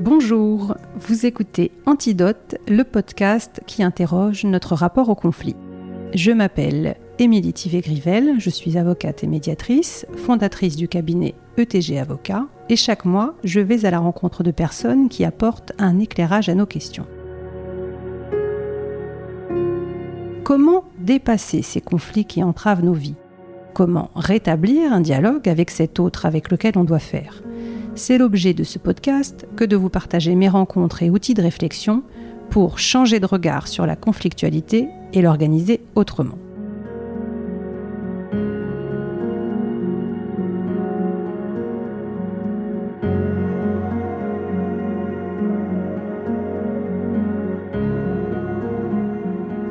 Bonjour, vous écoutez Antidote, le podcast qui interroge notre rapport au conflit. Je m'appelle Émilie Tivet-Grivel, je suis avocate et médiatrice, fondatrice du cabinet ETG Avocat, et chaque mois, je vais à la rencontre de personnes qui apportent un éclairage à nos questions. Comment dépasser ces conflits qui entravent nos vies? Comment rétablir un dialogue avec cet autre avec lequel on doit faire? C'est l'objet de ce podcast que de vous partager mes rencontres et outils de réflexion pour changer de regard sur la conflictualité et l'organiser autrement.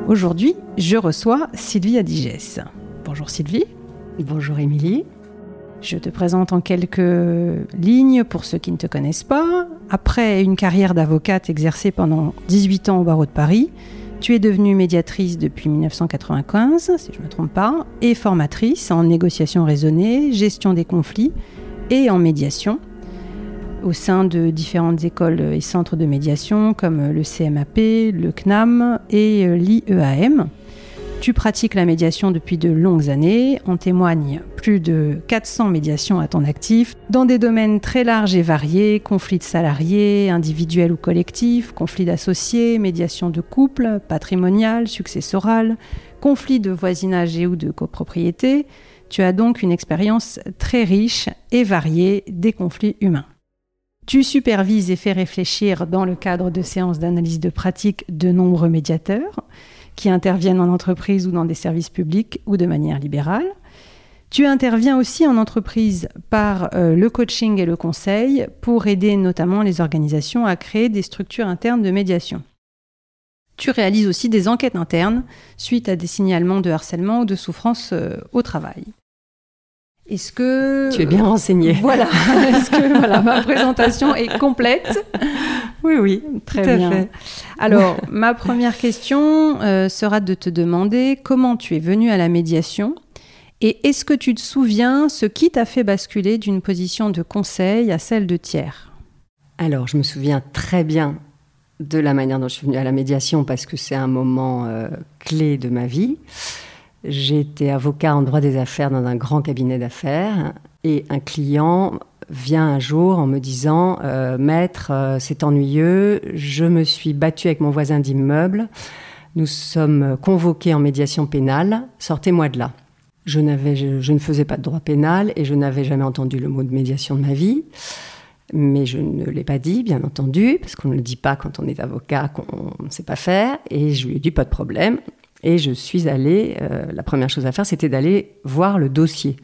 Aujourd'hui, je reçois Sylvie Adigès. Bonjour Sylvie. Bonjour Émilie. Je te présente en quelques lignes pour ceux qui ne te connaissent pas. Après une carrière d'avocate exercée pendant 18 ans au barreau de Paris, tu es devenue médiatrice depuis 1995, si je ne me trompe pas, et formatrice en négociation raisonnée, gestion des conflits et en médiation au sein de différentes écoles et centres de médiation comme le CMAP, le CNAM et l'IEAM. Tu pratiques la médiation depuis de longues années, en témoignent plus de 400 médiations à ton actif, dans des domaines très larges et variés, conflits de salariés, individuels ou collectifs, conflits d'associés, médiation de couple, patrimonial, successoral, conflits de voisinage et ou de copropriété. Tu as donc une expérience très riche et variée des conflits humains. Tu supervises et fais réfléchir dans le cadre de séances d'analyse de pratique de nombreux médiateurs qui interviennent en entreprise ou dans des services publics ou de manière libérale. Tu interviens aussi en entreprise par euh, le coaching et le conseil pour aider notamment les organisations à créer des structures internes de médiation. Tu réalises aussi des enquêtes internes suite à des signalements de harcèlement ou de souffrance euh, au travail. Est-ce que tu es bien renseignée Voilà. Est-ce que voilà, ma présentation est complète? Oui, oui, très bien. Alors, ma première question euh, sera de te demander comment tu es venue à la médiation et est-ce que tu te souviens ce qui t'a fait basculer d'une position de conseil à celle de tiers? Alors, je me souviens très bien de la manière dont je suis venue à la médiation parce que c'est un moment euh, clé de ma vie. J'étais avocat en droit des affaires dans un grand cabinet d'affaires et un client vient un jour en me disant euh, Maître, euh, c'est ennuyeux, je me suis battu avec mon voisin d'immeuble, nous sommes convoqués en médiation pénale, sortez-moi de là. Je, je, je, ne faisais pas de droit pénal et je n'avais jamais entendu le mot de médiation de ma vie. Mais je ne l'ai pas dit, bien entendu, parce qu'on ne le dit pas quand on est avocat, qu'on ne sait pas faire. Et je lui ai dit pas de problème. Et je suis allée, euh, la première chose à faire, c'était d'aller voir le dossier.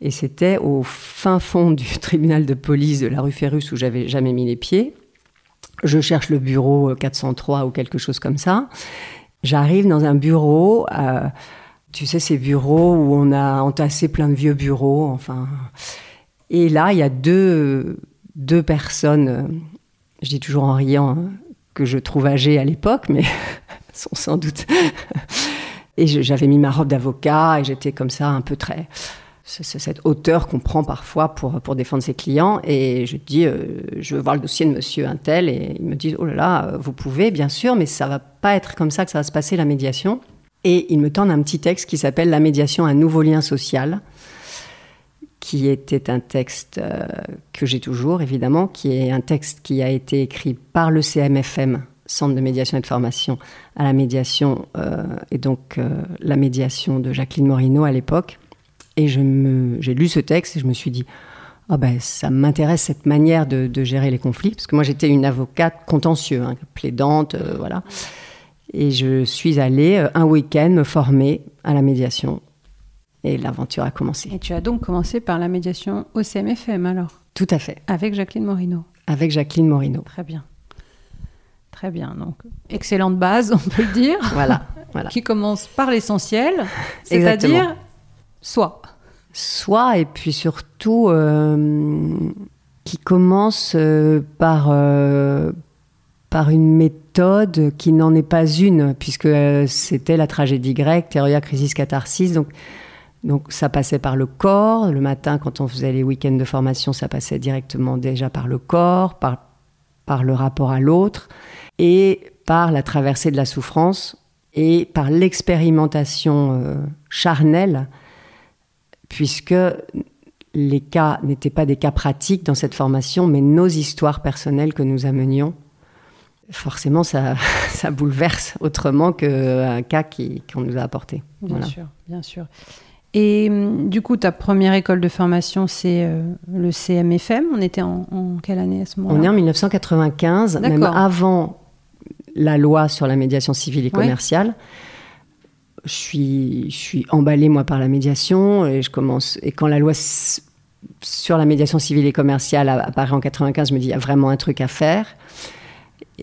Et c'était au fin fond du tribunal de police de la rue Ferrus où j'avais jamais mis les pieds. Je cherche le bureau 403 ou quelque chose comme ça. J'arrive dans un bureau, euh, tu sais, ces bureaux où on a entassé plein de vieux bureaux, enfin. Et là, il y a deux, deux personnes, euh, je dis toujours en riant, hein, que je trouve âgées à l'époque, mais sans doute. et j'avais mis ma robe d'avocat et j'étais comme ça un peu très cette hauteur qu'on prend parfois pour, défendre ses clients. Et je dis, euh, je veux voir le dossier de monsieur Intel. Et ils me disent, oh là là, euh, vous pouvez, bien sûr, mais ça va pas être comme ça que ça va se passer, la médiation. Et ils me tendent un petit texte qui s'appelle La médiation, un nouveau lien social, qui était un texte euh, que j'ai toujours, évidemment, qui est un texte qui a été écrit par le CMFM Centre de médiation et de formation à la médiation, euh, et donc euh, la médiation de Jacqueline Morino à l'époque. Et j'ai lu ce texte et je me suis dit, oh ben, ça m'intéresse cette manière de, gérer les conflits, parce que moi j'étais une avocate contentieuse, hein, plaidante, euh, voilà. Et je suis allée un week-end me former à la médiation. Et l'aventure a commencé. Et tu as donc commencé par la médiation au CMFM alors? Tout à fait. Avec Jacqueline Morino? Avec Jacqueline Morino. Très bien. Très bien. Donc, excellente base, on peut le dire. Voilà. voilà. qui commence par l'essentiel, c'est-à-dire soi. Soi, et puis surtout, euh, qui commence euh, par, euh, par une méthode qui n'en est pas une, puisque c'était la tragédie grecque, Théoria Crisis Catharsis. Donc, donc ça passait par le corps. Le matin, quand on faisait les week-ends de formation, ça passait directement déjà par le corps, par, par le rapport à l'autre, et par la traversée de la souffrance, et par l'expérimentation euh, charnelle, puisque les cas n'étaient pas des cas pratiques dans cette formation, mais nos histoires personnelles que nous amenions forcément, ça, ça bouleverse autrement qu'un cas qu'on nous a apporté. Bien sûr, bien sûr. Et hum, du coup, ta première école de formation, c'est euh, le CMFM. On était en, quelle année à ce moment-là? On est en 1995, même avant la loi sur la médiation civile et commerciale. Je suis, je suis emballée, moi, par la médiation. Et, je commence, et quand la loi sur la médiation civile et commerciale apparaît en 95, je me dis, il y a vraiment un truc à faire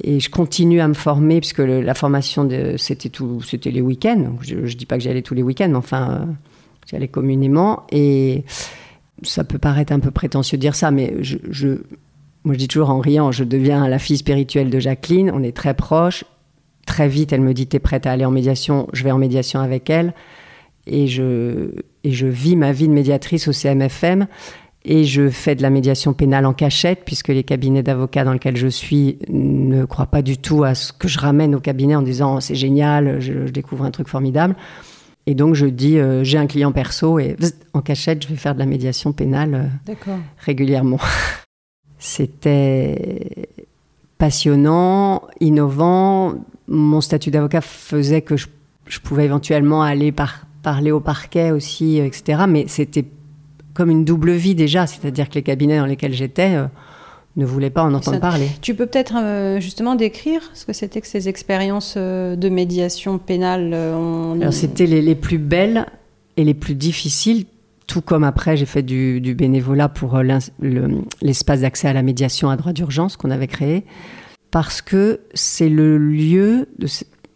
et je continue à me former puisque la formation c'était tout c'était les week-ends je, ne dis pas que j'allais tous les week-ends mais enfin euh, j'allais communément et ça peut paraître un peu prétentieux de dire ça mais je, moi je dis toujours en riant je deviens la fille spirituelle de Jacqueline. On est très proches. Très vite elle me dit t'es prête à aller en médiation. Je vais en médiation avec elle. Et je et je vis ma vie de médiatrice au CMFM et je fais de la médiation pénale en cachette, puisque les cabinets d'avocats dans lesquels je suis ne croient pas du tout à ce que je ramène au cabinet en disant c'est génial, je, découvre un truc formidable. Et donc je dis euh, j'ai un client perso et en cachette je vais faire de la médiation pénale euh, régulièrement. C'était passionnant, innovant. Mon statut d'avocat faisait que je, pouvais éventuellement aller parler au parquet aussi, etc. Mais c'était comme une double vie déjà, c'est-à-dire que les cabinets dans lesquels j'étais euh, ne voulaient pas en entendre parler. Tu peux peut-être euh, justement décrire ce que c'était que ces expériences euh, de médiation pénale Alors c'était les, plus belles et les plus difficiles, tout comme après j'ai fait du, bénévolat pour l'espace d'accès à la médiation à droit d'urgence qu'on avait créé, parce que c'est le lieu, de,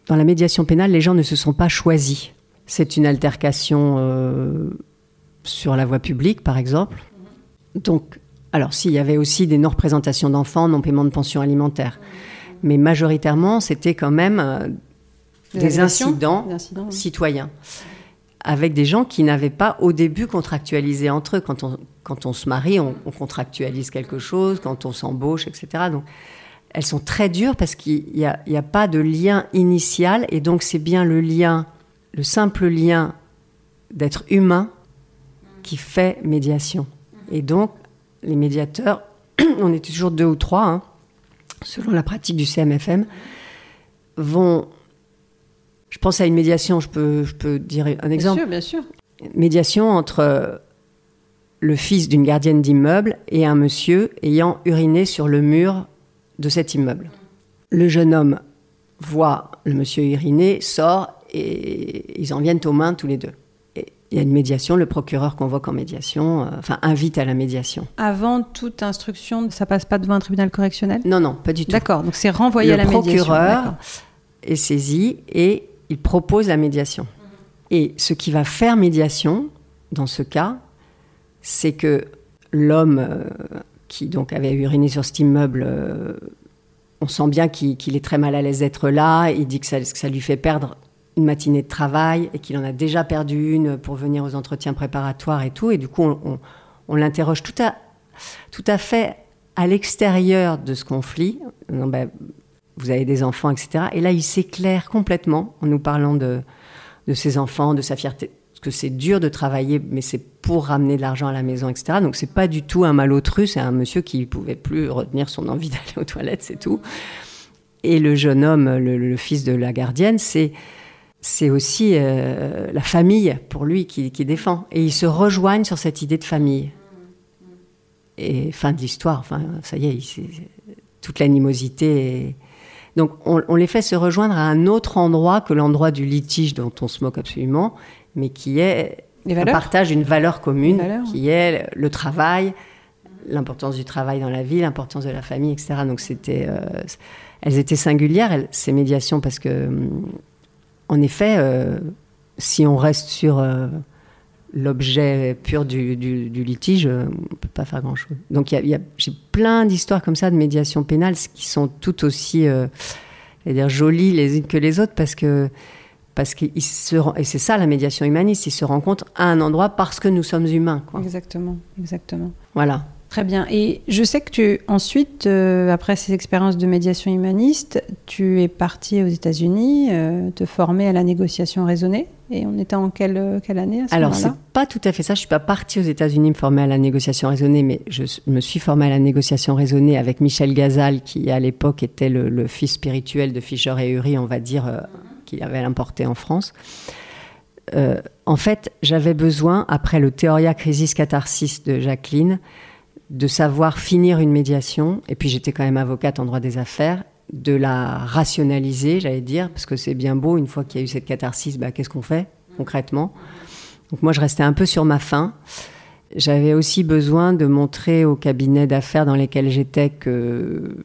dans la médiation pénale, les gens ne se sont pas choisis. C'est une altercation sur la voie publique, par exemple. Donc, alors s'il y avait aussi des non-représentations d'enfants, non-paiement de pension alimentaire. Mais majoritairement, c'était quand même euh, des incidents, citoyens. Avec des gens qui n'avaient pas au début contractualisé entre eux. Quand on, se marie, on, contractualise quelque chose, quand on s'embauche, etc. Donc, elles sont très dures parce qu'il n'y a, a, pas de lien initial. Et donc, c'est bien le lien, le simple lien d'être humain qui fait médiation. Et donc, les médiateurs, on est toujours deux ou trois, hein, selon la pratique du CMFM, vont. Je pense à une médiation, je peux, je peux dire un exemple. Bien sûr, bien sûr. Médiation entre le fils d'une gardienne d'immeuble et un monsieur ayant uriné sur le mur de cet immeuble. Le jeune homme voit le monsieur uriner, sort et ils en viennent aux mains tous les deux il y a une médiation, le procureur convoque en médiation, euh, enfin invite à la médiation. Avant toute instruction, ça passe pas devant un tribunal correctionnel? Non, non, pas du tout. D'accord, donc c'est renvoyé à la médiation. Le procureur est saisi et il propose la médiation. Et ce qui va faire médiation, dans ce cas, c'est que l'homme euh, qui donc avait uriné sur cet immeuble, euh, on sent bien qu'il est très mal à l'aise d'être là, il dit que ça, lui fait perdre une matinée de travail et qu'il en a déjà perdu une pour venir aux entretiens préparatoires et tout. Et du coup, on, l'interroge tout à, tout à fait à l'extérieur de ce conflit. Ben, vous avez des enfants, etc. Et là, il s'éclaire complètement en nous parlant de, ses enfants, de sa fierté. Parce que c'est dur de travailler, mais c'est pour ramener de l'argent à la maison, etc. Donc c'est pas du tout un malotru, c'est un monsieur qui pouvait plus retenir son envie d'aller aux toilettes, c'est tout. Et le jeune homme, le fils de la gardienne, c'est c'est aussi euh, la famille pour lui qui, défend. Et ils se rejoignent sur cette idée de famille. Et fin de l'histoire, enfin, ça y est, toute l'animosité. Donc on, les fait se rejoindre à un autre endroit que l'endroit du litige dont on se moque absolument, mais qui est un partage d'une valeur commune, qui est le travail, l'importance du travail dans la vie, l'importance de la famille, etc. Donc c'était, euh, elles étaient singulières, ces médiations, parce que hum, en effet, euh, si on reste sur euh, l'objet pur du, litige, on ne peut pas faire grand-chose. Donc il y a, j'ai plein d'histoires comme ça de médiation pénale qui sont tout aussi euh, dire, jolies les unes que les autres parce que parce qu'ils se et c'est ça la médiation humaniste, ils se rencontrent à un endroit parce que nous sommes humains. Exactement, exactement. Voilà. Très bien. Et je sais que tu, ensuite, euh, après ces expériences de médiation humaniste, tu es parti aux États-Unis euh, te former à la négociation raisonnée. Et on était en quelle, quelle année à ce Alors, c'est pas tout à fait ça. Je suis pas partie aux États-Unis me former à la négociation raisonnée, mais je me suis formée à la négociation raisonnée avec Michel Gazal, qui à l'époque était le, fils spirituel de Fischer et Uri, on va dire, euh, qu'il avait importé en France. en fait, j'avais besoin, après le Théoria Crisis Catharsis de Jacqueline, de savoir finir une médiation, et puis j'étais quand même avocate en droit des affaires, de la rationaliser, j'allais dire, parce que c'est bien beau, une fois qu'il y a eu cette catharsis, bah, qu'est-ce qu'on fait concrètement? Donc moi, je restais un peu sur ma faim. J'avais aussi besoin de montrer au cabinet d'affaires dans lesquels j'étais que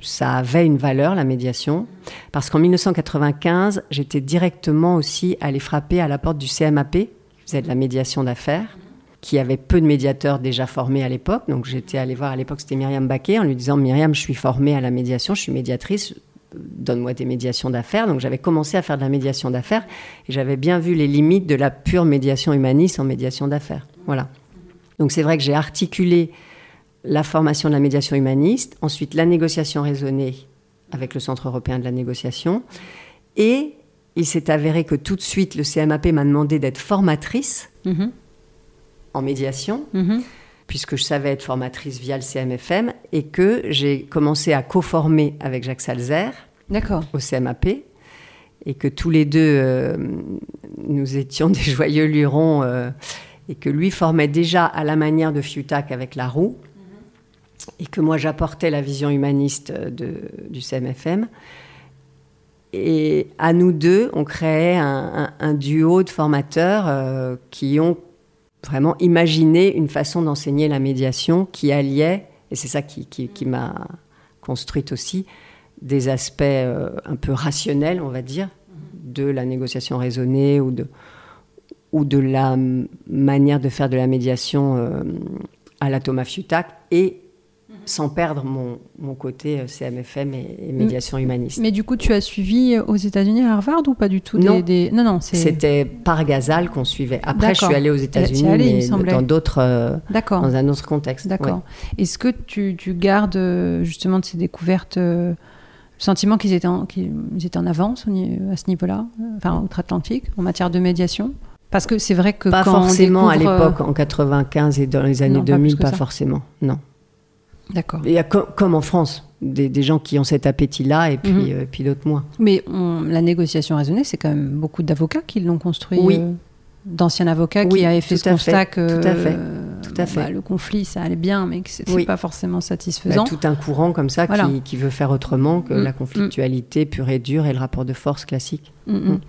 ça avait une valeur, la médiation, parce qu'en 1995, j'étais directement aussi allée frapper à la porte du CMAP, qui faisait de la médiation d'affaires, qui avait peu de médiateurs déjà formés à l'époque. Donc j'étais allée voir, à l'époque c'était Myriam Baquet, en lui disant Myriam, je suis formée à la médiation, je suis médiatrice, donne-moi des médiations d'affaires. Donc j'avais commencé à faire de la médiation d'affaires et j'avais bien vu les limites de la pure médiation humaniste en médiation d'affaires. Voilà. Donc c'est vrai que j'ai articulé la formation de la médiation humaniste, ensuite la négociation raisonnée avec le Centre européen de la négociation et il s'est avéré que tout de suite le CMAP m'a demandé d'être formatrice. Mm-hmm en médiation, mhm. puisque je savais être formatrice via le CMFM, et que j'ai commencé à co-former avec Jacques Salzer au CMAP, et que tous les deux, euh, nous étions des joyeux lurons, euh, et que lui formait déjà à la manière de Fiutac avec la roue, et que moi j'apportais la vision humaniste du CMFM. Et à nous deux, on créait un, duo de formateurs euh, qui ont vraiment imaginer une façon d'enseigner la médiation qui alliait, et c'est ça qui, m'a construite aussi, des aspects euh, un peu rationnels, on va dire, de la négociation raisonnée ou de, la manière de faire de la médiation euh, à la Thomas Fiutac et sans perdre mon, mon côté euh, CMFM et, médiation humaniste. Mais du coup, tu as suivi aux États-Unis à Harvard ou pas du tout Non, des, non, non c'était par Gazal qu'on suivait. Après, je suis allée aux États-Unis, mais dans d'autres, euh, dans un autre contexte. D'accord. Est-ce que tu, tu, gardes euh, justement de ces découvertes le sentiment qu'ils étaient, en, qu'ils étaient en avance à ce niveau-là, enfin outre-Atlantique, en matière de médiation? Parce que c'est vrai que pas forcément à l'époque en 95 et dans les années 2000, pas, pas forcément, non. D'accord. Il y a comme en France, des, gens qui ont cet appétit-là et puis, mhm. euh, puis d'autres moins. Mais la négociation raisonnée, c'est quand même beaucoup d'avocats qui l'ont construit. Oui. Euh, d'anciens avocats qui avaient fait ce constat que tout à fait. Tout à fait. Bah, le conflit, ça allait bien, mais que c'était pas forcément satisfaisant. Bah, tout un courant comme ça qui, veut faire autrement que mm. la conflictualité pure et dure et le rapport de force classique. Mm, mm.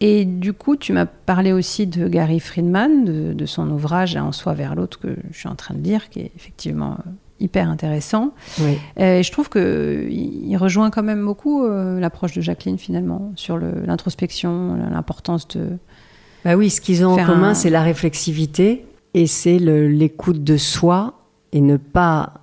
Et du coup, tu m'as parlé aussi de Gary Friedman, de, de, son ouvrage En soi vers l'autre, que je suis en train de lire, qui est effectivement hyper intéressant. Euh, et je trouve qu'il rejoint quand même beaucoup euh, l'approche de Jacqueline finalement sur l'introspection, l'importance de... Bah oui, ce qu'ils ont en commun, c'est la réflexivité et c'est l'écoute de soi et ne pas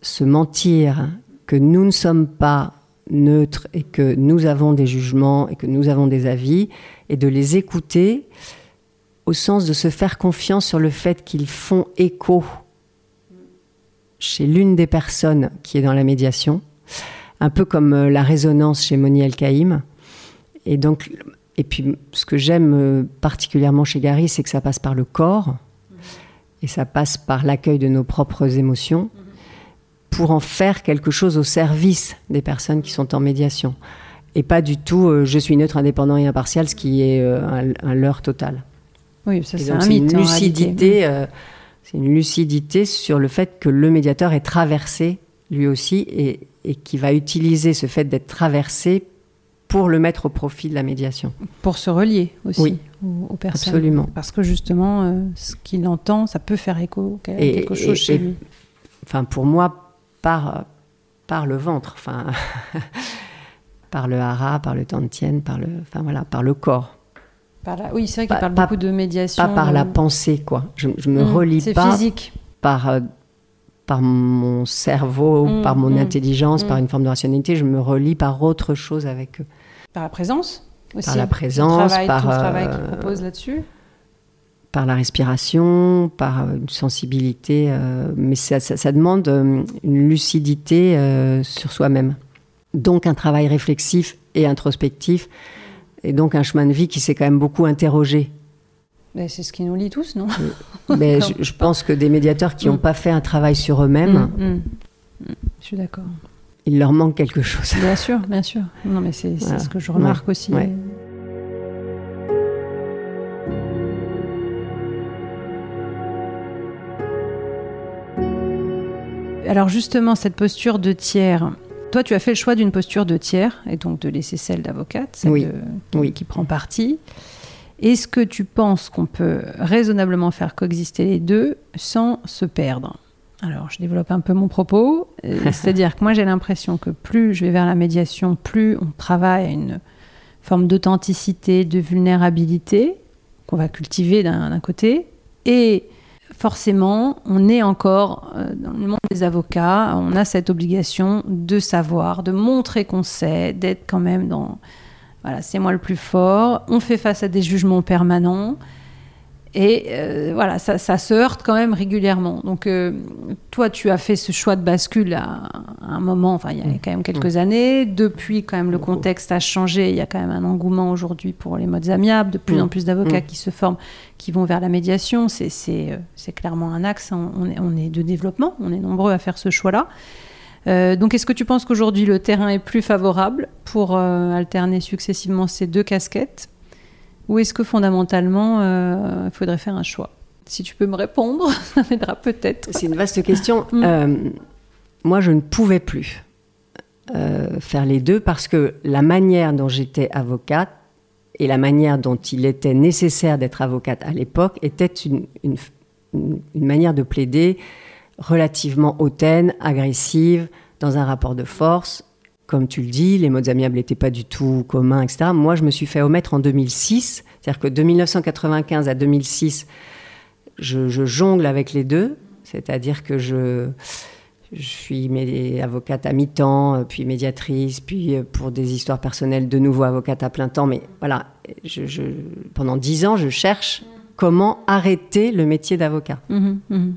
se mentir que nous ne sommes pas neutres et que nous avons des jugements et que nous avons des avis et de les écouter au sens de se faire confiance sur le fait qu'ils font écho chez l'une des personnes qui est dans la médiation, un peu comme euh, la résonance chez Moni El-Kaïm. Et donc, et puis, ce que j'aime euh, particulièrement chez Gary, c'est que ça passe par le corps et ça passe par l'accueil de nos propres émotions pour en faire quelque chose au service des personnes qui sont en médiation. Et pas du tout euh, je suis neutre, indépendant et impartial, ce qui est un, leurre total. Oui, ça c'est un mythe. Une lucidité c'est une lucidité sur le fait que le médiateur est traversé lui aussi et, et qui va utiliser ce fait d'être traversé pour le mettre au profit de la médiation. Pour se relier aussi aux, personnes. Absolument. Parce que justement, euh, ce qu'il entend, ça peut faire écho à quelque chose chez lui. Enfin, pour moi, par, par le ventre, enfin, par le hara, par le tantienne, par le, enfin voilà, par le corps. Oui, c'est vrai qu'il parle beaucoup de médiation. Pas par la pensée, quoi. Je, je me mmh, relie pas physique. par euh, par mon cerveau, mmh, par mon mmh, intelligence, par une forme de rationalité. Je me relie par autre chose avec eux. Par la présence aussi. Par la présence, par le travail qu'il propose là-dessus par la respiration, par euh, une sensibilité, euh, mais ça, demande euh, une lucidité sur soi-même. Donc un travail réflexif et introspectif, et donc un chemin de vie qui s'est quand même beaucoup interrogé. c'est ce qui nous lie tous, non Mais je, pense que des médiateurs qui n'ont mm. pas fait un travail sur eux-mêmes, mm, mm. je suis d'accord. Il leur manque quelque chose. Bien sûr, bien sûr. Non, mais c'est ce que je remarque aussi. Alors justement, cette posture de tiers, toi tu as fait le choix d'une posture de tiers et donc de laisser celle d'avocate, celle oui. qui prend parti. Est-ce que tu penses qu'on peut raisonnablement faire coexister les deux sans se perdre? Alors, je développe un peu mon propos. Euh, c'est-à-dire que moi, j'ai l'impression que plus je vais vers la médiation, plus on travaille à une forme d'authenticité, de vulnérabilité qu'on va cultiver d'un côté. Et forcément, on est encore euh, dans le monde des avocats, on a cette obligation de savoir, de montrer qu'on sait, d'être quand même dans voilà, c'est moi le plus fort. On fait face à des jugements permanents. Et euh, voilà, ça, se heurte quand même régulièrement. Donc, euh, toi, tu as fait ce choix de bascule à, un moment, enfin, il y a mmh. quand même quelques mmh. années. Depuis, quand même, le contexte a changé. Il y a quand même un engouement aujourd'hui pour les modes amiables, de plus mmh. en plus d'avocats qui se forment, qui vont vers la médiation. C'est euh, clairement un axe. Hein. On, est, on est de développement. On est nombreux à faire ce choix-là. donc, est-ce que tu penses qu'aujourd'hui le terrain est plus favorable pour alterner successivement ces deux casquettes ou est-ce que fondamentalement, euh, il faudrait faire un choix? Si tu peux me répondre, ça m'aidera peut-être. C'est une vaste question. Mm. Euh, moi, je ne pouvais plus euh, faire les deux parce que la manière dont j'étais avocate et la manière dont il était nécessaire d'être avocate à l'époque était une, une, une, manière de plaider relativement hautaine, agressive, dans un rapport de force, comme tu le dis, les modes amiables n'étaient pas du tout communs, etc. Moi, je me suis fait omettre en 2006. C'est-à-dire que de 1995 à 2006, je, jongle avec les deux. C'est-à-dire que je, suis avocate à mi-temps, puis médiatrice, puis euh, pour des histoires personnelles, de nouveau avocate à plein temps. Mais voilà, pendant dix ans, je cherche comment arrêter le métier d'avocat. Mmh mmh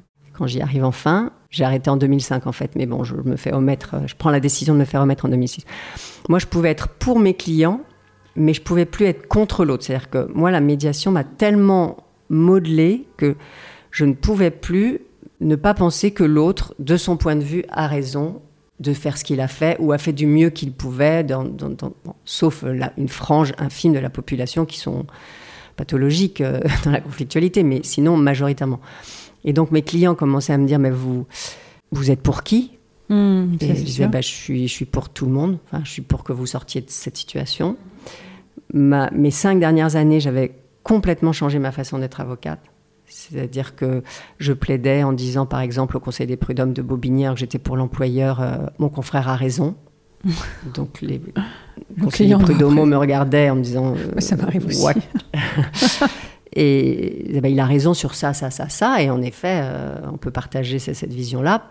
J'y arrive enfin, j'ai arrêté en 2005 en fait, mais bon, je me fais omettre, je prends la décision de me faire omettre en 2006. Moi, je pouvais être pour mes clients, mais je pouvais plus être contre l'autre. C'est-à-dire que moi, la médiation m'a tellement modelé que je ne pouvais plus ne pas penser que l'autre, de son point de vue, a raison de faire ce qu'il a fait ou a fait du mieux qu'il pouvait, sauf une frange infime de la population qui sont pathologiques euh, dans la conflictualité, mais sinon majoritairement. Et donc mes clients commençaient à me dire, mais vous, vous êtes pour qui? Mmh, Et je disais, bah, je, suis, je suis pour tout le monde, enfin, je suis pour que vous sortiez de cette situation. Ma, mes cinq dernières années, j'avais complètement changé ma façon d'être avocate. C'est-à-dire que je plaidais en disant, par exemple, au Conseil des prud'hommes de Bobignières que j'étais pour l'employeur, euh, mon confrère a raison. Donc les conseillers prud'hommes me regardaient en me disant, ça m'arrive aussi. Et eh ben, il a raison sur ça, ça, ça, ça. Et en effet, euh, on peut partager cette vision-là.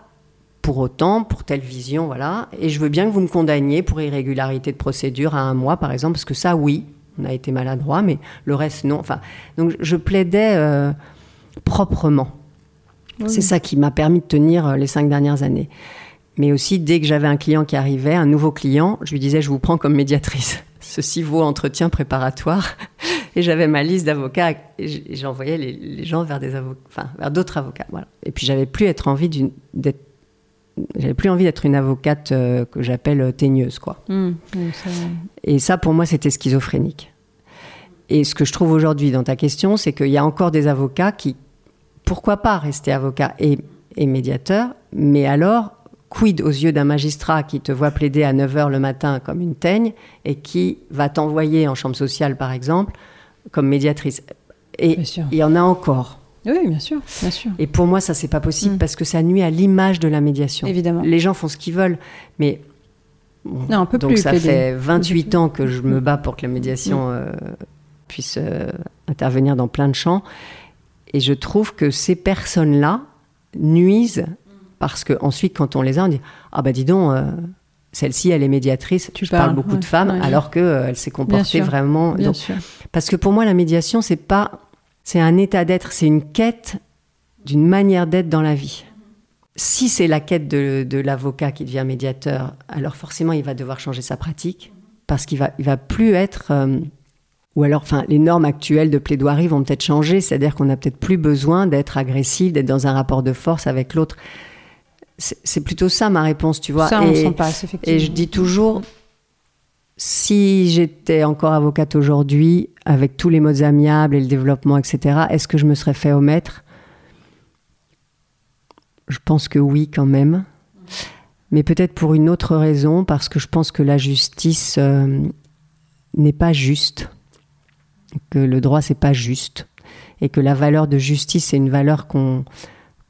Pour autant, pour telle vision, voilà. Et je veux bien que vous me condamniez pour irrégularité de procédure à un mois, par exemple, parce que ça, oui, on a été maladroit, mais le reste, non. Enfin, donc je plaidais euh, proprement. C'est ça qui m'a permis de tenir euh, les cinq dernières années. Mais aussi, dès que j'avais un client qui arrivait, un nouveau client, je lui disais, je vous prends comme médiatrice. Ceci vaut entretien préparatoire. Et j'avais ma liste d'avocats et j'envoyais les, gens vers des avocats, enfin, vers d'autres avocats. Voilà. Et puis j'avais plus être envie d'être j'avais plus envie d'être une avocate euh, que j'appelle euh, teigneuse, quoi. Mmh, et ça, pour moi, c'était schizophrénique. Et ce que je trouve aujourd'hui dans ta question, c'est qu'il y a encore des avocats qui, pourquoi pas rester avocat et, et médiateur, mais alors, quid aux yeux d'un magistrat qui te voit plaider à 9h le matin comme une teigne et qui va t'envoyer en chambre sociale, par exemple, comme médiatrice. Et il y en a encore. Oui, bien sûr, bien sûr. Et pour moi, ça, c'est pas possible mm. parce que ça nuit à l'image de la médiation. Évidemment. Les gens font ce qu'ils veulent, mais. non, un peu donc plus. ça fait 28 ans que je me bats pour que la médiation mm. euh, puisse euh, intervenir dans plein de champs. Et je trouve que ces personnes-là nuisent parce que ensuite, quand on les a, on dit ah bah dis donc, euh, celle-ci elle est médiatrice. Tu je parles, beaucoup de femmes alors que euh, elle s'est comportée vraiment. Bien sûr. Parce que pour moi, la médiation, c'est pas, c'est un état d'être, c'est une quête d'une manière d'être dans la vie. Si c'est la quête de, l'avocat qui devient médiateur, alors forcément, il va devoir changer sa pratique parce qu'il va, il va plus être. Euh, ou alors, enfin, les normes actuelles de plaidoirie vont peut-être changer, c'est-à-dire qu'on n'a peut-être plus besoin d'être agressif, d'être dans un rapport de force avec l'autre. C'est plutôt ça ma réponse, tu vois. Ça, et, on passe, effectivement. Et je dis toujours, si j'étais encore avocate aujourd'hui, avec tous les modes amiables et le développement, etc., est-ce que je me serais fait omettre? Je pense que oui, quand même. Mais peut-être pour une autre raison, parce que je pense que la justice euh, n'est pas juste, que le droit, c'est pas juste, et que la valeur de justice, c'est une valeur qu'on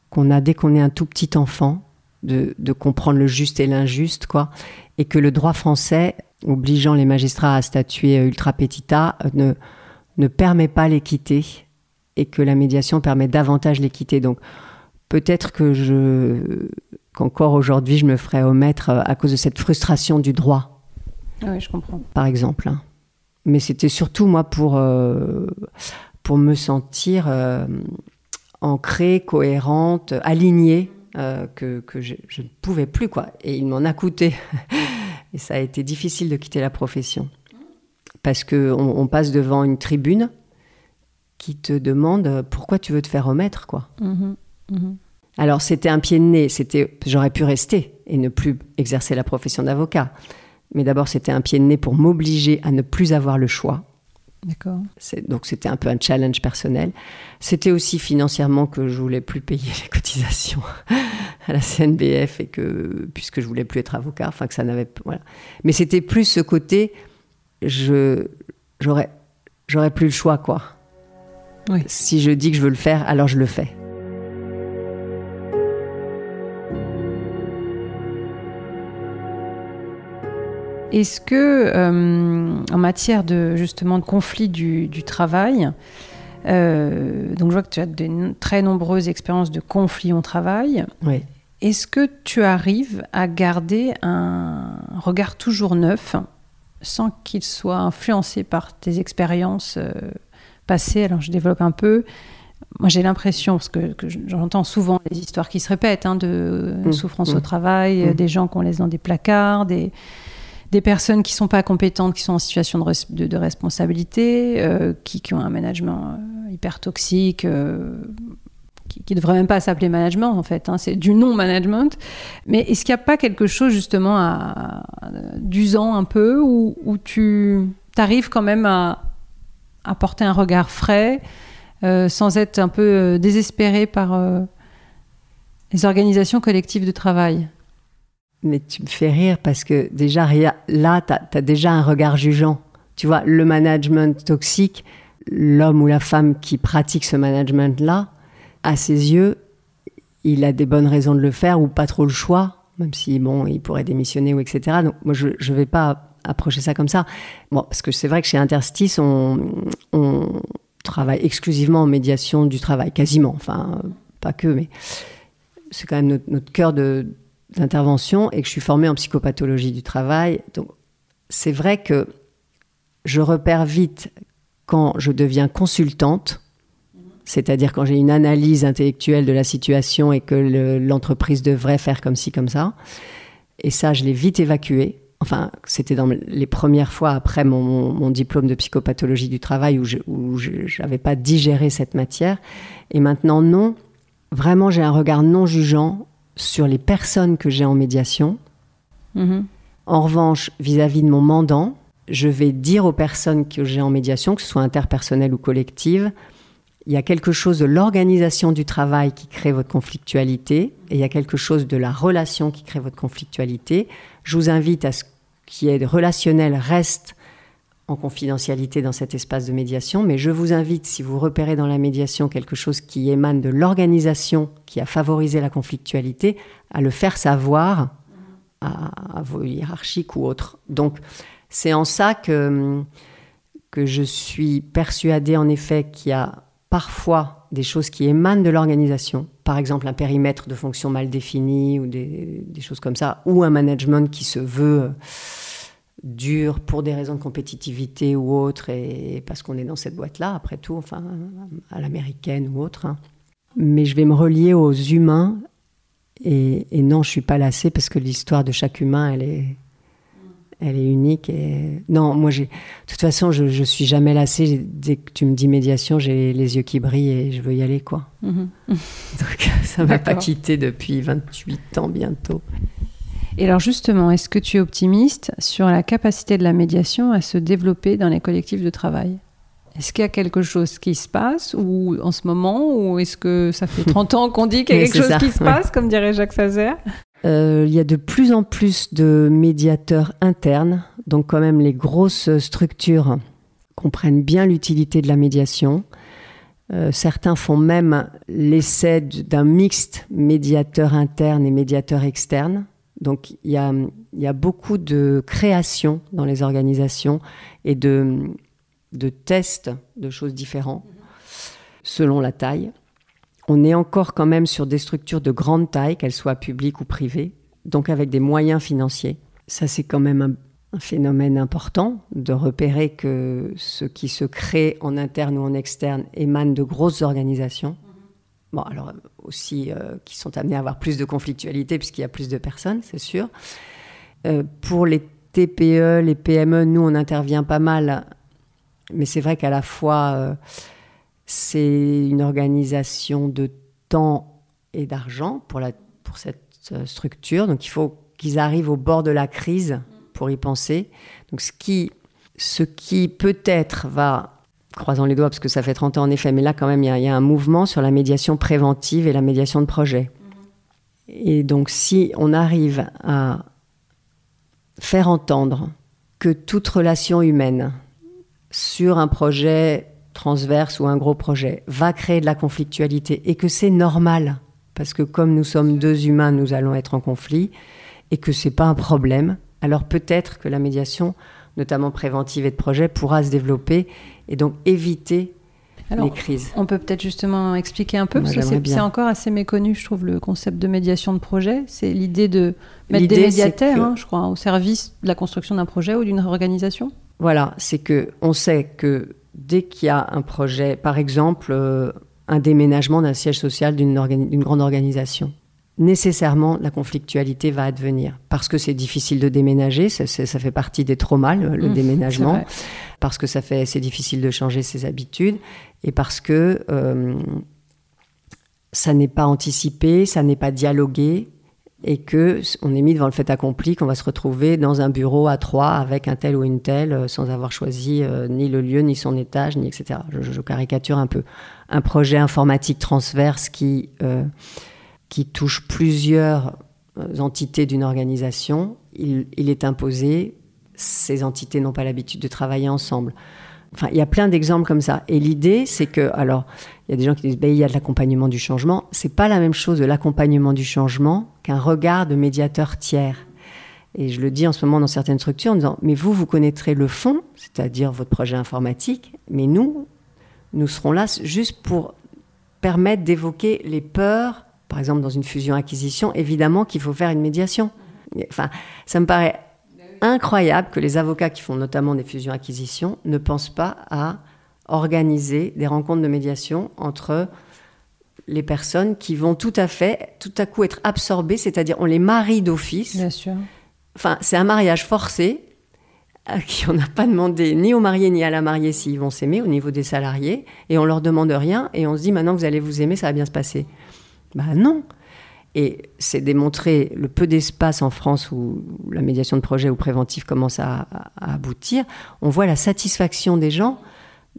qu'on a dès qu'on est un tout petit enfant de, comprendre le juste et l'injuste, quoi. Et que le droit français, obligeant les magistrats à statuer ultra petita, ne, ne permet pas l'équité et que la médiation permet davantage l'équité. Donc peut-être que je qu'encore aujourd'hui je me ferais omettre à cause de cette frustration du droit. Oui, je comprends. Par exemple. Hein. Mais c'était surtout moi pour, euh, pour me sentir euh, ancrée, cohérente, alignée euh, que, je, ne pouvais plus, quoi. Et il m'en a coûté. et ça a été difficile de quitter la profession. Parce qu'on on passe devant une tribune qui te demande pourquoi tu veux te faire remettre, quoi. Mm-hmm. Mm-hmm. Alors c'était un pied de nez, c'était, j'aurais pu rester et ne plus exercer la profession d'avocat. Mais d'abord c'était un pied de nez pour m'obliger à ne plus avoir le choix D'accord. Donc c'était un peu un challenge personnel. C'était aussi financièrement que je voulais plus payer les cotisations à la CNBF et que puisque je voulais plus être avocat, enfin que ça n'avait voilà. Mais c'était plus ce côté, je j'aurais j'aurais plus le choix quoi. Oui. Si je dis que je veux le faire, alors je le fais. Est-ce que, euh, en matière de justement de conflit du, travail, euh, donc je vois que tu as de très nombreuses expériences de conflit au travail. Oui. Est-ce que tu arrives à garder un regard toujours neuf, sans qu'il soit influencé par tes expériences euh, passées? Alors je développe un peu. Moi, j'ai l'impression, parce que, j'entends souvent des histoires qui se répètent, hein, de mmh. souffrance au mmh. travail, mmh. des gens qu'on laisse dans des placards, des, des personnes qui sont pas compétentes, qui sont en situation de, responsabilité, euh, qui, ont un management euh, hyper toxique, euh, qui, ne devrait même pas s'appeler management en fait, hein, c'est du non-management. Mais est-ce qu'il n'y a pas quelque chose justement à, d'usant un peu, où, tu arrives quand même à, porter un regard frais, sans être un peu désespéré par les organisations collectives de travail? Mais tu me fais rire parce que déjà, là, tu as, déjà un regard jugeant. Tu vois, le management toxique, l'homme ou la femme qui pratique ce management-là, à ses yeux, il a des bonnes raisons de le faire ou pas trop le choix, même si, bon, il pourrait démissionner ou etc. Donc, moi, je ne vais pas approcher ça comme ça. Bon, parce que c'est vrai que chez Interstice, on, travaille exclusivement en médiation du travail, quasiment. Enfin, pas que, mais c'est quand même notre cœur de, d'intervention et que je suis formée en psychopathologie du travail. Donc, c'est vrai que je repère vite quand je deviens consultante, c'est-à-dire quand j'ai une analyse intellectuelle de la situation et que l'entreprise devrait faire comme ci, comme ça. Et ça, je l'ai vite évacué. Enfin, c'était dans les premières fois après mon, diplôme de psychopathologie du travail où je n'avais pas digéré cette matière. Et maintenant, non. Vraiment, j'ai un regard non jugeant sur les personnes que j'ai en médiation. Mhm. En revanche, vis-à-vis de mon mandant, je vais dire aux personnes que j'ai en médiation, que ce soit interpersonnelle ou collective, il y a quelque chose de l'organisation du travail qui crée votre conflictualité et il y a quelque chose de la relation qui crée votre conflictualité. Je vous invite à ce qui est relationnel reste en confidentialité dans cet espace de médiation, mais je vous invite, si vous repérez dans la médiation quelque chose qui émane de l'organisation qui a favorisé la conflictualité, à le faire savoir à, vos hiérarchiques ou autres. Donc, c'est en ça que, que je suis persuadée en effet qu'il y a parfois des choses qui émanent de l'organisation, par exemple un périmètre de fonction mal défini ou des, choses comme ça, ou un management qui se veut dur pour des raisons de compétitivité ou autre, et parce qu'on est dans cette boîte-là, après tout, enfin, à l'américaine ou autre. Hein. Mais je vais me relier aux humains, et, et non, je suis pas lassée parce que l'histoire de chaque humain, elle est, elle est unique. Et... Non, moi, j'ai... de toute façon, je, je suis jamais lassée. Dès que tu me dis médiation, j'ai les yeux qui brillent et je veux y aller, quoi. Mhm. Donc, ça m'a pas quitté depuis 28 ans bientôt. Et alors, justement, est-ce que tu es optimiste sur la capacité de la médiation à se développer dans les collectifs de travail? Est-ce qu'il y a quelque chose qui se passe ou en ce moment ou est-ce que ça fait 30 ans qu'on dit qu'il y a quelque chose qui se passe, comme dirait Jacques Sazer? Euh, il y a de plus en plus de médiateurs internes, donc quand même les grosses structures comprennent bien l'utilité de la médiation. Euh, certains font même l'essai d'un mixte médiateur interne et médiateur externe. Donc il y a, beaucoup de création dans les organisations et de tests de choses différentes selon la taille on est encore quand même sur des structures de grande taille, qu'elles soient publiques ou privées, donc avec des moyens financiers. Ça, c'est quand même un, phénomène important de repérer que ce qui se crée en interne ou en externe émane de grosses organisations. Bon, alors aussi euh, qui sont amenés à avoir plus de conflictualité puisqu'il y a plus de personnes, c'est sûr. Euh, pour les TPE, les PME, nous, on intervient pas mal, mais c'est vrai qu'à la fois... Euh, c'est une organisation de temps et d'argent pour, pour cette euh, structure. Donc il faut qu'ils arrivent au bord de la crise pour y penser. Donc ce qui, ce qui peut-être va, croisons les doigts parce que ça fait 30 ans en effet, mais là quand même il y, a un mouvement sur la médiation préventive et la médiation de projet. Et donc si on arrive à faire entendre que toute relation humaine sur un projet transverse ou un gros projet va créer de la conflictualité et que c'est normal parce que comme nous sommes deux humains, nous allons être en conflit et que c'est pas un problème, alors peut-être que la médiation, notamment préventive et de projet, pourra se développer et donc éviter les crises. On peut peut-être justement expliquer un peu, parce que c'est encore assez méconnu, je trouve, le concept de médiation de projet. C'est l'idée de mettre des médiateurs, hein, je crois, au service de la construction d'un projet ou d'une organisation. Voilà, c'est que on sait que dès qu'il y a un projet, par exemple euh, un déménagement d'un siège social d'une grande organisation, nécessairement la conflictualité va advenir. Parce que c'est difficile de déménager, ça, fait partie des traumas le, mmh, déménagement, parce que ça fait c'est difficile de changer ses habitudes. Et parce que euh, ça n'est pas anticipé, ça n'est pas dialogué. Et que on est mis devant le fait accompli qu'on va se retrouver dans un bureau à trois avec un tel ou une telle euh, sans avoir choisi euh, ni le lieu ni son étage ni etc. Je, caricature un peu. Un projet informatique transverse qui euh, qui touche plusieurs entités d'une organisation. Il, il, est imposé. Ces entités n'ont pas l'habitude de travailler ensemble. Enfin, il y a plein d'exemples comme ça. Et l'idée, c'est que, alors, il y a des gens qui disent, ben, il y a de l'accompagnement du changement. C'est pas la même chose de l'accompagnement du changement qu'un regard de médiateur tiers. Et je le dis en ce moment dans certaines structures en disant, mais vous, vous connaîtrez le fond, c'est-à-dire votre projet informatique, mais nous, nous serons là juste pour permettre d'évoquer les peurs, par exemple dans une fusion-acquisition, évidemment qu'il faut faire une médiation. Enfin, ça me paraît incroyable que les avocats qui font notamment des fusions-acquisitions ne pensent pas à organiser des rencontres de médiation entre les personnes qui vont tout à fait, tout à coup être absorbées, c'est-à-dire on les marie d'office. Bien sûr. Enfin, c'est un mariage forcé à qui on n'a pas demandé ni au marié ni à la mariée s'ils vont s'aimer au niveau des salariés, et on leur demande rien, et on se dit maintenant vous allez vous aimer, ça va bien se passer. Ben non. Et c'est démontrer le peu d'espace en France où la médiation de projet ou préventif commence à, aboutir. On voit la satisfaction des gens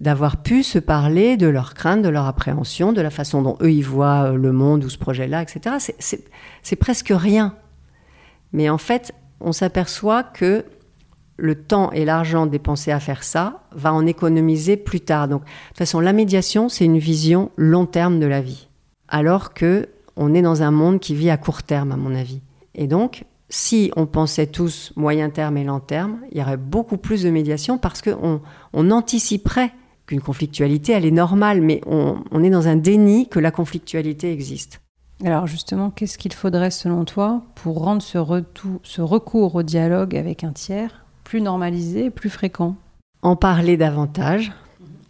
d'avoir pu se parler de leurs craintes, de leur appréhension, de la façon dont eux ils voient euh, le monde ou ce projet-là, etc. C'est presque rien. Mais en fait, on s'aperçoit que le temps et l'argent dépensés à faire ça va en économiser plus tard. Donc, de toute façon, la médiation, c'est une vision long terme de la vie. Alors que on est dans un monde qui vit à court terme, à mon avis. Et donc, si on pensait tous moyen terme et long terme, il y aurait beaucoup plus de médiation parce qu'on on anticiperait qu'une conflictualité, elle est normale, mais on, est dans un déni que la conflictualité existe. Alors justement, qu'est-ce qu'il faudrait selon toi pour rendre ce, ce recours au dialogue avec un tiers plus normalisé, plus fréquent? En parler davantage,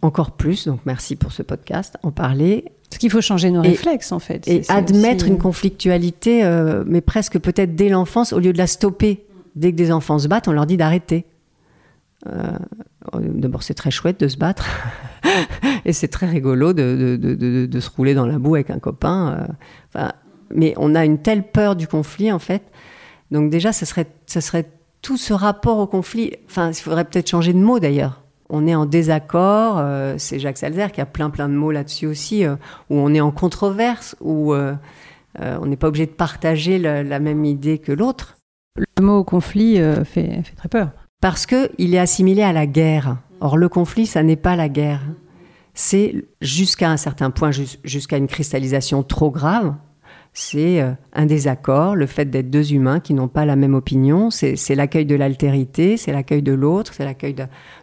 encore plus, donc merci pour ce podcast, en parler. Parce qu'il faut changer nos réflexes en fait. Et admettre une conflictualité, euh, mais presque peut-être dès l'enfance, au lieu de la stopper. Dès que des enfants se battent, on leur dit d'arrêter. Euh, d'abord, c'est très chouette de se battre. et c'est très rigolo de, de, de, se rouler dans la boue avec un copain. Euh, enfin, mais on a une telle peur du conflit, en fait. Donc déjà, ce serait, ce serait tout ce rapport au conflit. Enfin, il faudrait peut-être changer de mot, d'ailleurs on est en désaccord. Euh, c'est Jacques Salzer qui a plein plein de mots là-dessus aussi, où on est en controverse, où on n'est pas obligé de partager la, même idée que l'autre. Le mot conflit fait, fait, très peur parce qu'il est assimilé à la guerre. Or, le conflit, ça n'est pas la guerre. C'est jusqu'à un certain point, jusqu'à une cristallisation trop grave, c'est euh, un désaccord, le fait d'être deux humains qui n'ont pas la même opinion, c'est l'accueil de l'altérité, c'est l'accueil de l'autre, c'est l'accueil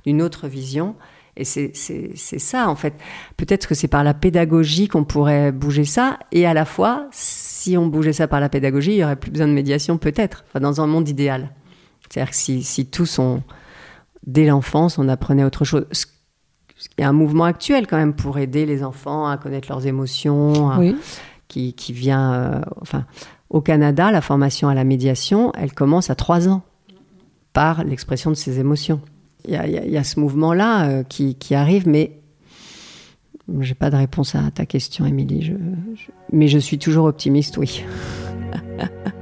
d'une autre vision. Et c'est ça, en fait. Peut-être que c'est par la pédagogie qu'on pourrait bouger ça, et à la fois, si on bougeait ça par la pédagogie, il n'y aurait plus besoin de médiation, peut-être, dans un monde idéal. C'est-à-dire que si, tous, dès l'enfance, on apprenait autre chose. Il y a un mouvement actuel quand même pour aider les enfants à connaître leurs émotions, qui, vient, euh, enfin, au Canada, la formation à la médiation, elle commence à trois ans par l'expression de ses émotions. Il y a, ce mouvement-là euh, qui, arrive, mais j'ai pas de réponse à ta question, Émilie. mais je suis toujours optimiste, oui.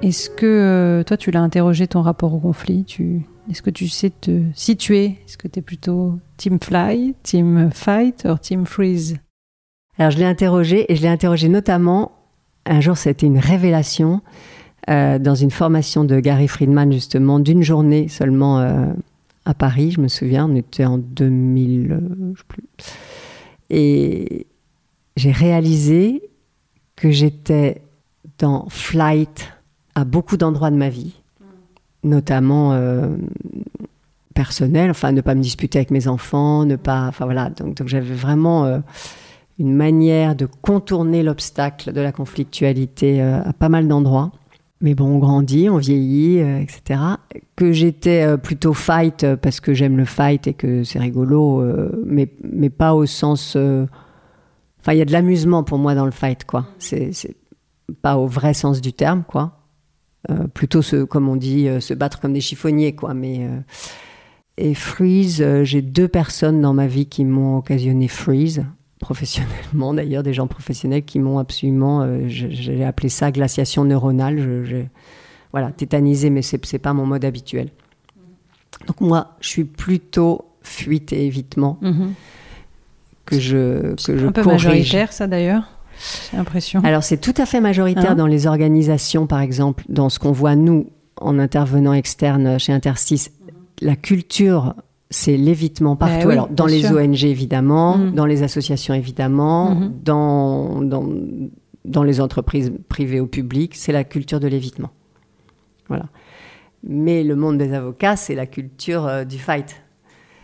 Est-ce que euh, toi, tu l'as interrogé ton rapport au conflit? Est-ce que tu sais te situer? Est-ce que tu es plutôt team fly, team fight ou team freeze? Alors, je l'ai interrogé et je l'ai interrogé notamment. Un jour, été une révélation euh, dans une formation de Gary Friedman, justement, d'une journée seulement euh, à Paris. Je me souviens, on était en 2000. je sais plus. Et j'ai réalisé que j'étais dans flight à beaucoup d'endroits de ma vie, notamment euh, personnel, enfin ne pas me disputer avec mes enfants, ne pas, enfin voilà, donc, j'avais vraiment euh, une manière de contourner l'obstacle de la conflictualité euh, à pas mal d'endroits. Mais bon, on grandit, on vieillit, etc. Que j'étais plutôt fight parce que j'aime le fight et que c'est rigolo, mais, mais pas au sens. Enfin, il y a de l'amusement pour moi dans le fight, quoi. C'est pas au vrai sens du terme, quoi. Euh, plutôt se, comme on dit, euh, se battre comme des chiffonniers, quoi. Mais euh, et freeze, j'ai deux personnes dans ma vie qui m'ont occasionné freeze professionnellement d'ailleurs, des gens professionnels qui m'ont absolument, j'ai appelé ça glaciation neuronale, je, voilà, tétanisé, mais c'est n'est pas mon mode habituel. Donc moi, je suis plutôt fuite et évitement mm-hmm. que je que je un peu majoritaire ça d'ailleurs? J'ai l'impression. Alors c'est tout à fait majoritaire hein dans les organisations, par exemple, dans ce qu'on voit nous en intervenant externe chez Interstice. La culture, c'est l'évitement eh partout. Alors dans les ONG évidemment, mm. dans les associations évidemment, mm-hmm. dans, dans, dans les entreprises privées ou publiques, c'est la culture de l'évitement. Voilà. Mais le monde des avocats, c'est la culture euh, du fight.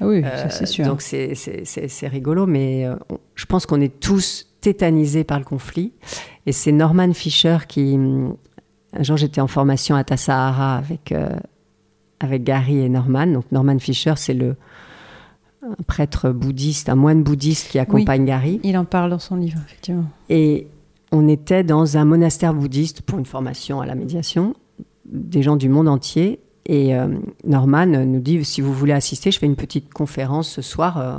Ah oui, c'est euh, sûr. Donc c'est rigolo, mais euh, je pense qu'on est tous tétanisé par le conflit. Et c'est Norman Fischer qui. Un jour, j'étais en formation à Tassahara avec, euh, avec Gary et Norman. Donc, Norman Fischer, c'est le un prêtre bouddhiste, un moine bouddhiste qui accompagne Gary. Il en parle dans son livre, effectivement. Et on était dans un monastère bouddhiste pour une formation à la médiation, des gens du monde entier. Et euh, Norman nous dit si vous voulez assister, je fais une petite conférence ce soir euh,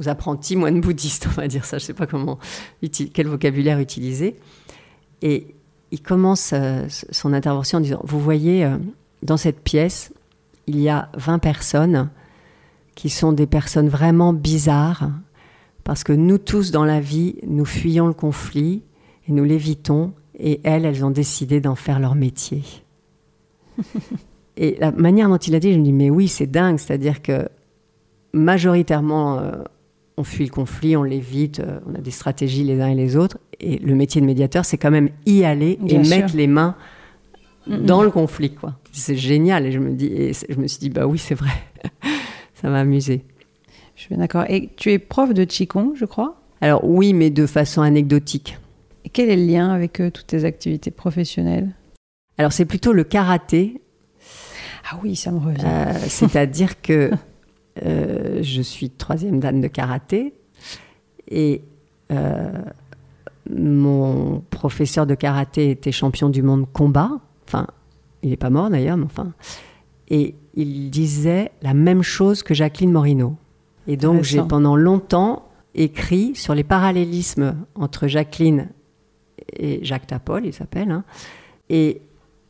aux apprentis moines bouddhistes, on va dire ça, je ne sais pas comment, quel vocabulaire utiliser. Et il commence euh, son intervention en disant, vous voyez, euh, dans cette pièce, il y a 20 personnes qui sont des personnes vraiment bizarres, parce que nous tous dans la vie, nous fuyons le conflit et nous l'évitons, et elles, elles ont décidé d'en faire leur métier. et la manière dont il a dit, je me dis, mais oui, c'est dingue, c'est-à-dire que majoritairement, on fuit le conflit, on l'évite, on a des stratégies les uns et les autres. Et le métier de médiateur, c'est quand même y aller et mettre les mains dans le conflit, quoi. C'est génial. Et je me dis, et je me suis dit, bah oui, c'est vrai. Ça m'a amusé. Je suis d'accord. Et tu es prof de Qigong, je crois? Alors oui, mais de façon anecdotique. Et quel est le lien avec euh, toutes tes activités professionnelles? Alors c'est plutôt le karaté. Ah oui, ça me revient. Euh, c'est-à-dire que euh, je suis troisième dame de karaté et mon professeur de karaté était champion du monde combat. Enfin, il n'est pas mort d'ailleurs, mais enfin. Et il disait la même chose que Jacqueline Morino. Et donc j'ai pendant longtemps écrit sur les parallélismes entre Jacqueline et Jacques Tapol, il s'appelle. Hein. Et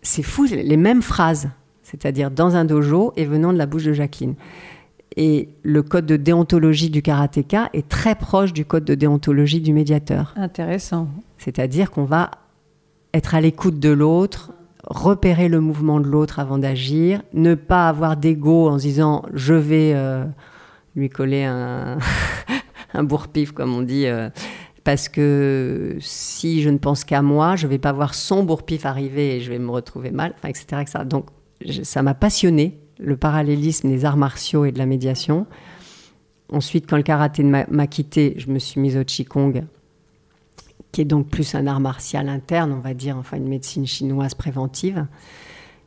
c'est fou, les mêmes phrases, c'est-à-dire dans un dojo et venant de la bouche de Jacqueline. Et le code de déontologie du karatéka est très proche du code de déontologie du médiateur. Intéressant. C'est-à-dire qu'on va être à l'écoute de l'autre, repérer le mouvement de l'autre avant d'agir, ne pas avoir d'ego en se disant je vais euh, lui coller un, un bourre-pif, comme on dit, euh, parce que si je ne pense qu'à moi, je ne vais pas voir son bourre-pif arriver et je vais me retrouver mal, etc., etc. Donc ça m'a passionné, le parallélisme des arts martiaux et de la médiation. Ensuite, quand le karaté m'a quitté, je me suis mise au Qigong qui est donc plus un art martial interne, on va dire, enfin une médecine chinoise préventive.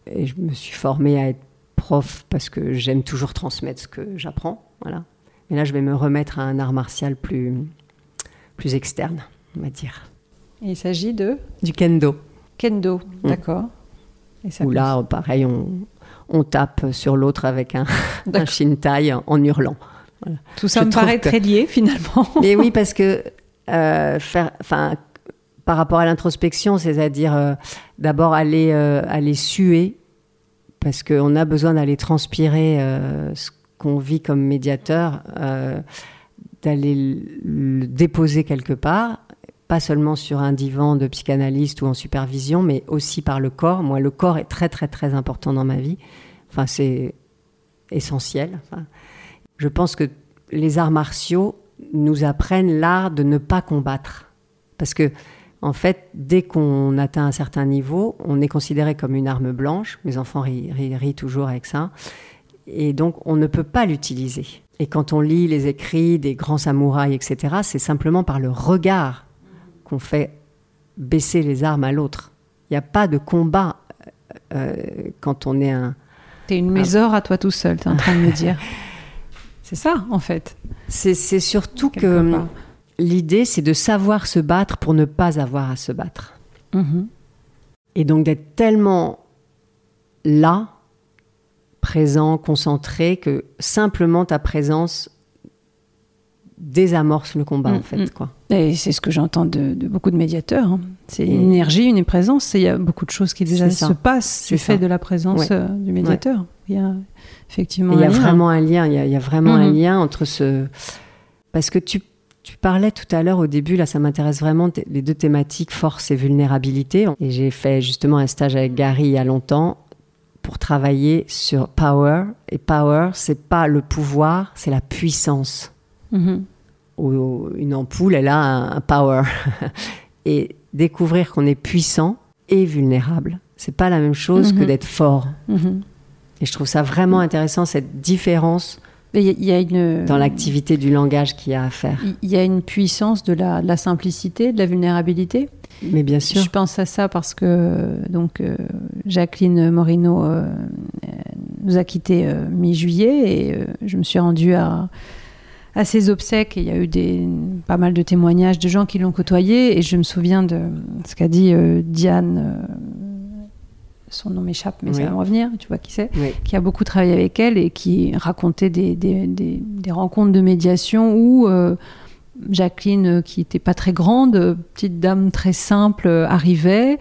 Et je me suis formée à être prof parce que j'aime toujours transmettre ce que j'apprends. Voilà. Mais là, je vais me remettre à un art martial plus, plus externe, on va dire. il s'agit de Du kendo. Kendo, mm. d'accord. Et ça Où là, pareil, on, on tape sur l'autre avec un, un shintai en, hurlant. Tout ça me paraît très lié finalement. Mais oui, parce que euh, faire, enfin, par rapport à l'introspection, c'est-à-dire euh, d'abord aller, euh, aller suer, parce qu'on a besoin d'aller transpirer ce qu'on vit comme médiateur, d'aller le déposer quelque part, pas seulement sur un divan de psychanalyste ou en supervision, mais aussi par le corps. Moi, le corps est très très très important dans ma vie. Enfin, c'est essentiel. je pense que les arts martiaux nous apprennent l'art de ne pas combattre. Parce que, en fait, dès qu'on atteint un certain niveau, on est considéré comme une arme blanche. Mes enfants rient, toujours avec ça. Et donc, on ne peut pas l'utiliser. Et quand on lit les écrits des grands samouraïs, etc., c'est simplement par le regard qu'on fait baisser les armes à l'autre. Il n'y a pas de combat euh, quand on est un. T'es une mésore à toi tout seul, t'es en train de me dire. C'est ça, en fait. C'est surtout que l'idée, c'est de savoir se battre pour ne pas avoir à se battre. Mm-hmm. Et donc d'être tellement là, présent, concentré, que simplement ta présence désamorce le combat, en mm, fait. Mm. Quoi. Et c'est ce que j'entends de, beaucoup de médiateurs. Hein. C'est une énergie, une présence. Il y a beaucoup de choses qui déjà se passent du fait de la présence euh, du médiateur. Il y a effectivement. Il y a vraiment un lien. Il y a, vraiment un mhm. lien entre ce. Parce que tu, tu parlais tout à l'heure au début, là, ça m'intéresse vraiment les deux thématiques force et vulnérabilité. Et j'ai fait justement un stage avec Gary il y a longtemps pour travailler sur power. Et power, c'est pas le pouvoir, c'est la puissance. Mhm. une ampoule, elle a un, power. et découvrir qu'on est puissant et vulnérable, c'est pas la même chose que mhm. d'être fort. Et je trouve ça vraiment intéressant, cette différence il y, a une, dans l'activité du langage qu'il y a à faire. Il y a une puissance de la, la, simplicité, de la vulnérabilité. Mais bien sûr. Je pense à ça parce que donc euh, Jacqueline Morino euh, nous a quittés euh, mi-juillet et je me suis rendue à, à ses obsèques. Et il y a eu des, pas mal de témoignages de gens qui l'ont côtoyée et je me souviens de ce qu'a dit Diane son nom m'échappe, mais ça va me revenir, tu vois qui c'est, qui a beaucoup travaillé avec elle et qui racontait des, des, des, rencontres de médiation où euh, Jacqueline, euh, qui n'était pas très grande, euh, petite dame très simple, arrivait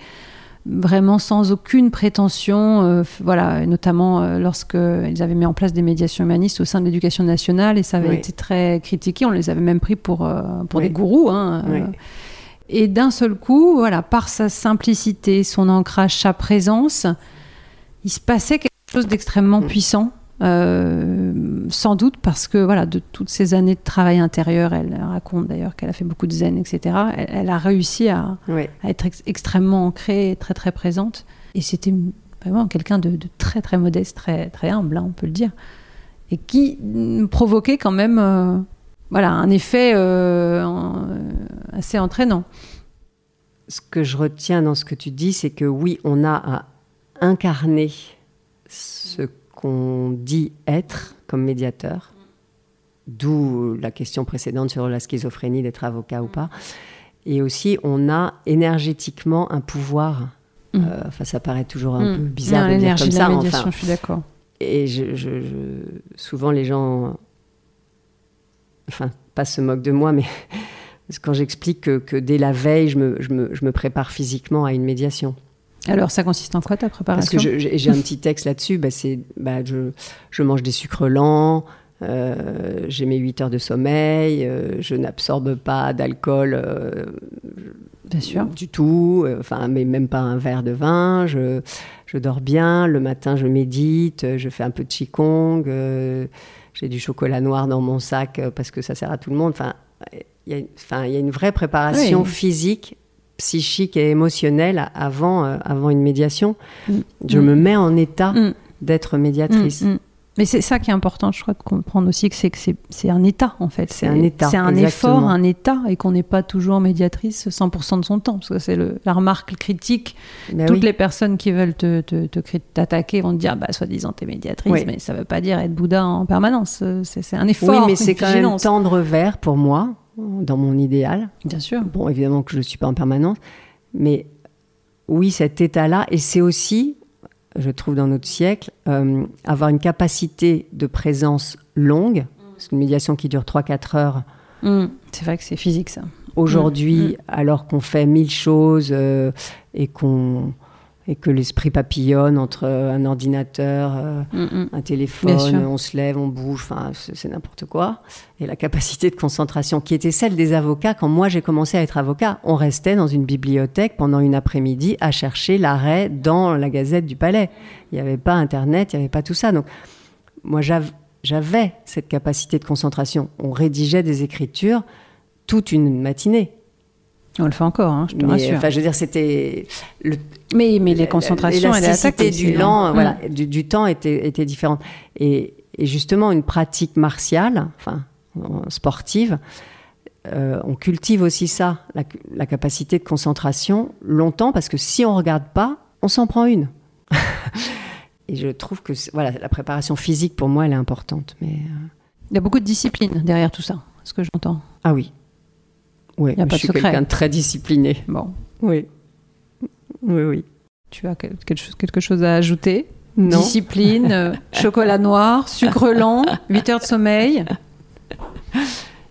vraiment sans aucune prétention, voilà, notamment lorsqu'ils avaient mis en place des médiations humanistes au sein de l'éducation nationale et ça avait été très critiqué, on les avait même pris pour, pour des gourous. Hein, et d'un seul coup, voilà, par sa simplicité, son ancrage, sa présence, il se passait quelque chose d'extrêmement mm. puissant. Euh, sans doute parce que voilà, de toutes ces années de travail intérieur, elle raconte d'ailleurs qu'elle a fait beaucoup de zen, etc. Elle, a réussi à, être extrêmement ancrée, et très très présente. Et c'était vraiment quelqu'un de, très très modeste, très très humble, hein, on peut le dire, et qui provoquait quand même, euh, voilà, un effet euh, assez entraînant. Ce que je retiens dans ce que tu dis, c'est que oui, on a à incarner ce qu'on dit être comme médiateur, d'où la question précédente sur la schizophrénie d'être avocat ou pas. Et aussi, on a énergétiquement un pouvoir. Mm. Euh, enfin, ça paraît toujours un mm. peu bizarre de dire comme ça. enfin, je suis d'accord. Et je, souvent, les gens, enfin, pas se moquent de moi, mais quand j'explique que, dès la veille, je me, je me prépare physiquement à une médiation. Alors, ça consiste en quoi ta préparation Parce que j'ai un petit texte là-dessus. Bah, c'est, bah, je, je, mange des sucres lents, euh, j'ai mes 8 heures de sommeil, euh, je n'absorbe pas d'alcool euh, bien sûr. du tout, enfin, mais même pas un verre de vin. Je, je, dors bien. Le matin, je médite, je fais un peu de qigong. j'ai du chocolat noir dans mon sac parce que ça sert à tout le monde. Enfin, il y a une vraie préparation physique psychique et émotionnelle avant, euh, avant une médiation. Mm. Je me mets en état mm. d'être médiatrice. Mm, Mais c'est ça qui est important, je crois, de comprendre aussi que c'est que c'est un état, en fait. C'est un état. C'est un effort, un état, et qu'on n'est pas toujours médiatrice 100% de son temps. Parce que c'est la remarque critique. Ben Toutes les personnes qui veulent te, t'attaquer vont te dire, bah, soi-disant, t'es médiatrice, mais ça veut pas dire être Bouddha en permanence. C'est un effort. Oui, mais c'est quand même tendre vers pour moi dans mon idéal. Bien sûr. Bon, évidemment que je ne suis pas en permanence, mais oui, cet état-là, et c'est aussi, je trouve dans notre siècle, euh, avoir une capacité de présence longue, parce qu'une médiation qui dure 3-4 heures. Mmh. c'est vrai que c'est physique ça. Aujourd'hui, mmh. alors qu'on fait mille choses euh, et qu'on et que l'esprit papillonne entre un ordinateur, euh, mm, mm. un téléphone, on se lève, on bouge, enfin c'est n'importe quoi. Et la capacité de concentration qui était celle des avocats quand moi j'ai commencé à être avocat, on restait dans une bibliothèque pendant une après-midi à chercher l'arrêt dans la Gazette du Palais. Il n'y avait pas Internet, il n'y avait pas tout ça. Donc moi j'avais cette capacité de concentration. On rédigeait des écritures toute une matinée. On le fait encore, hein, je te rassure. Enfin, je veux dire, c'était. Mais, mais les concentrations et les du, lent, voilà, mm. du, temps était, était différente. Et, et, justement, une pratique martiale, enfin, sportive, euh, on cultive aussi ça, la, la, capacité de concentration, longtemps, parce que si on regarde pas, on s'en prend une. et je trouve que voilà, la préparation physique, pour moi, elle est importante. Mais, euh, Il y a beaucoup de discipline derrière tout ça, ce que j'entends. Ah oui. Oui, je suis quelqu'un de très discipliné. Bon. Oui. Oui, oui. Tu as quelque chose à ajouter? Discipline, euh, chocolat noir, sucre lent, 8 heures de sommeil,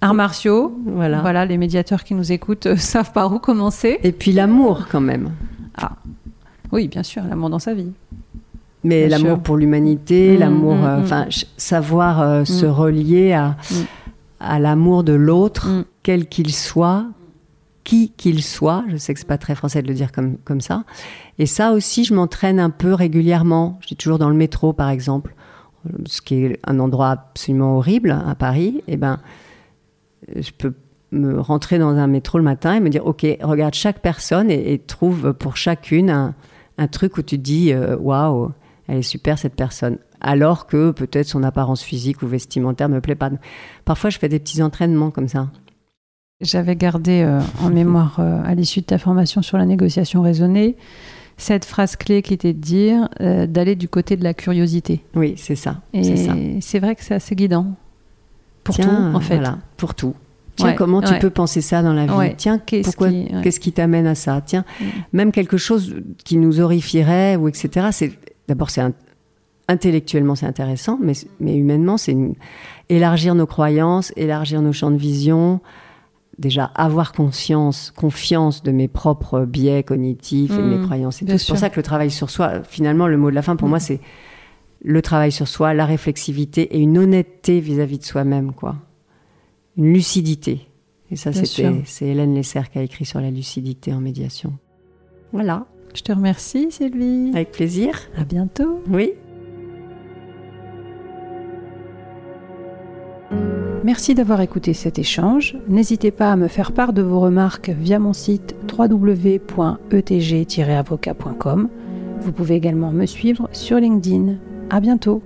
arts martiaux. Voilà. Voilà, les médiateurs qui nous écoutent euh, savent par où commencer. Et puis l'amour quand même. Ah, oui, bien sûr, l'amour dans sa vie. Mais l'amour pour l'humanité, mmh, l'amour, mmh, euh, mmh. enfin, savoir se relier à, à l'amour de l'autre, mm. quel qu'il soit, qui qu'il soit. Je sais que c'est pas très français de le dire comme, comme ça. Et ça aussi, je m'entraîne un peu régulièrement. Je suis toujours dans le métro, par exemple, ce qui est un endroit absolument horrible à Paris. Et eh ben, je peux me rentrer dans un métro le matin et me dire, OK, regarde chaque personne et, trouve pour chacune un, un, truc où tu te dis, euh, waouh, elle est super cette personne alors que peut-être son apparence physique ou vestimentaire me plaît pas. Parfois, je fais des petits entraînements comme ça. J'avais gardé euh, en mémoire, euh, à l'issue de ta formation sur la négociation raisonnée, cette phrase clé qui était de dire euh, d'aller du côté de la curiosité. Oui, c'est ça. Et c'est vrai que c'est assez guidant. Pour tout, en fait. Voilà, pour tout. Tiens, comment tu peux penser ça dans la vie? Tiens, qu'est-ce qui, t'amène à ça? Tiens, mm. même quelque chose qui nous horrifierait ou etc. C'est d'abord c'est un, intellectuellement, c'est intéressant, mais, mais humainement, c'est élargir nos croyances, élargir nos champs de vision, déjà avoir conscience, confiance de mes propres biais cognitifs et de mes mmh, croyances. C'est pour ça que le travail sur soi, finalement, le mot de la fin pour moi, c'est le travail sur soi, la réflexivité et une honnêteté vis-à-vis de soi-même, quoi. Une lucidité. Et ça, c'est Hélène Lesser qui a écrit sur la lucidité en médiation. Voilà. Je te remercie, Sylvie. Avec plaisir. À bientôt. Oui. Merci d'avoir écouté cet échange. N'hésitez pas à me faire part de vos remarques via mon site www.etg-avocat.com. Vous pouvez également me suivre sur LinkedIn. À bientôt!